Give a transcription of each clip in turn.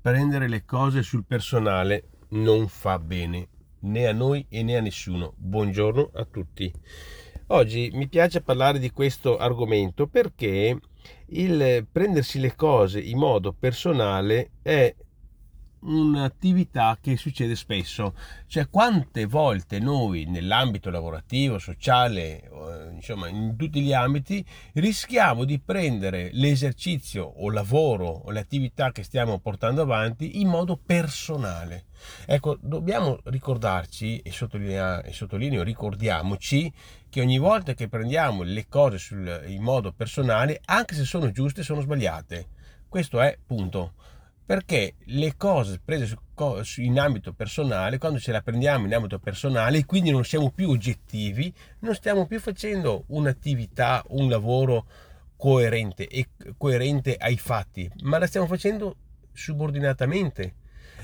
prendere le cose sul personale non fa bene né a noi e né a nessuno. Buongiorno a tutti. Oggi mi piace parlare di questo argomento perché il prendersi le cose in modo personale è un'attività che succede spesso, cioè quante volte noi nell'ambito lavorativo, sociale, insomma in tutti gli ambiti rischiamo di prendere l'esercizio o lavoro o le attività che stiamo portando avanti in modo personale. Ecco, dobbiamo ricordarci e, e sottolineo ricordiamoci che ogni volta che prendiamo le cose sul, in modo personale, anche se sono giuste, sono sbagliate. Questo è punto perché le cose prese in ambito personale, quando ce le prendiamo in ambito personale e quindi non siamo più oggettivi, non stiamo più facendo un'attività, un lavoro coerente e coerente ai fatti, ma la stiamo facendo subordinatamente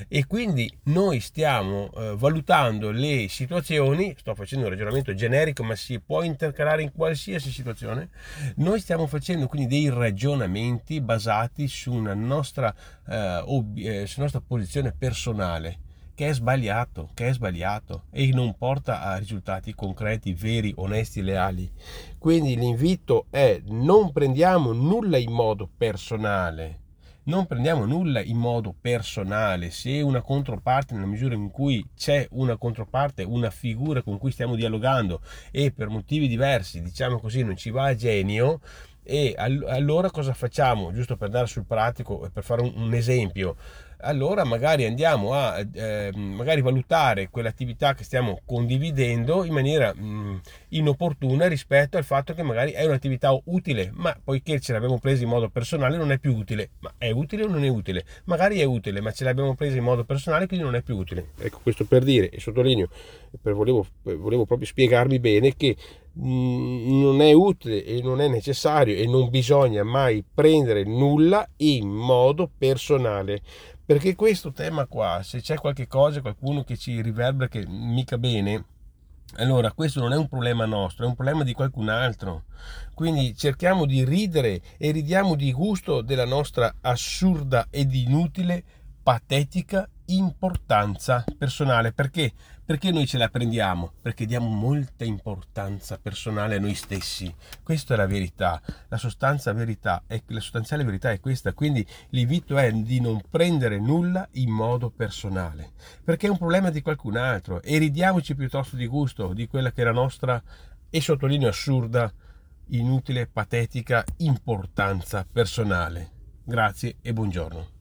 e quindi noi stiamo eh, valutando le situazioni, sto facendo un ragionamento generico ma si può intercalare in qualsiasi situazione, noi stiamo facendo quindi dei ragionamenti basati su una nostra, eh, ob- eh, su nostra posizione personale che è sbagliato, che è sbagliato e non porta a risultati concreti, veri, onesti, leali. Quindi l'invito è non prendiamo nulla in modo personale, non prendiamo nulla in modo personale, se una controparte nella misura in cui c'è una controparte, una figura con cui stiamo dialogando e per motivi diversi, diciamo così, non ci va a genio, e allora cosa facciamo? Giusto per dare sul pratico e per fare un, un esempio, allora magari andiamo a eh, magari valutare quell'attività che stiamo condividendo in maniera mh, inopportuna rispetto al fatto che magari è un'attività utile, ma poiché ce l'abbiamo presa in modo personale non è più utile. Ma è utile o non è utile? Magari è utile, ma ce l'abbiamo presa in modo personale quindi non è più utile. Ecco questo per dire, e sottolineo, per volevo, volevo proprio spiegarmi bene che non è utile e non è necessario e non bisogna mai prendere nulla in modo personale perché questo tema qua, se c'è qualche cosa, qualcuno che ci riverbera che mica bene, allora questo non è un problema nostro, è un problema di qualcun altro. Quindi cerchiamo di ridere e ridiamo di gusto della nostra assurda ed inutile, patetica importanza personale. Perché? Perché noi ce la prendiamo? Perché diamo molta importanza personale a noi stessi. Questa è la verità. La sostanza verità è, la sostanziale verità è questa. Quindi l'invito è di non prendere nulla in modo personale. Perché è un problema di qualcun altro. E ridiamoci piuttosto di gusto di quella che è la nostra, e sottolineo assurda, inutile, patetica importanza personale. Grazie e buongiorno.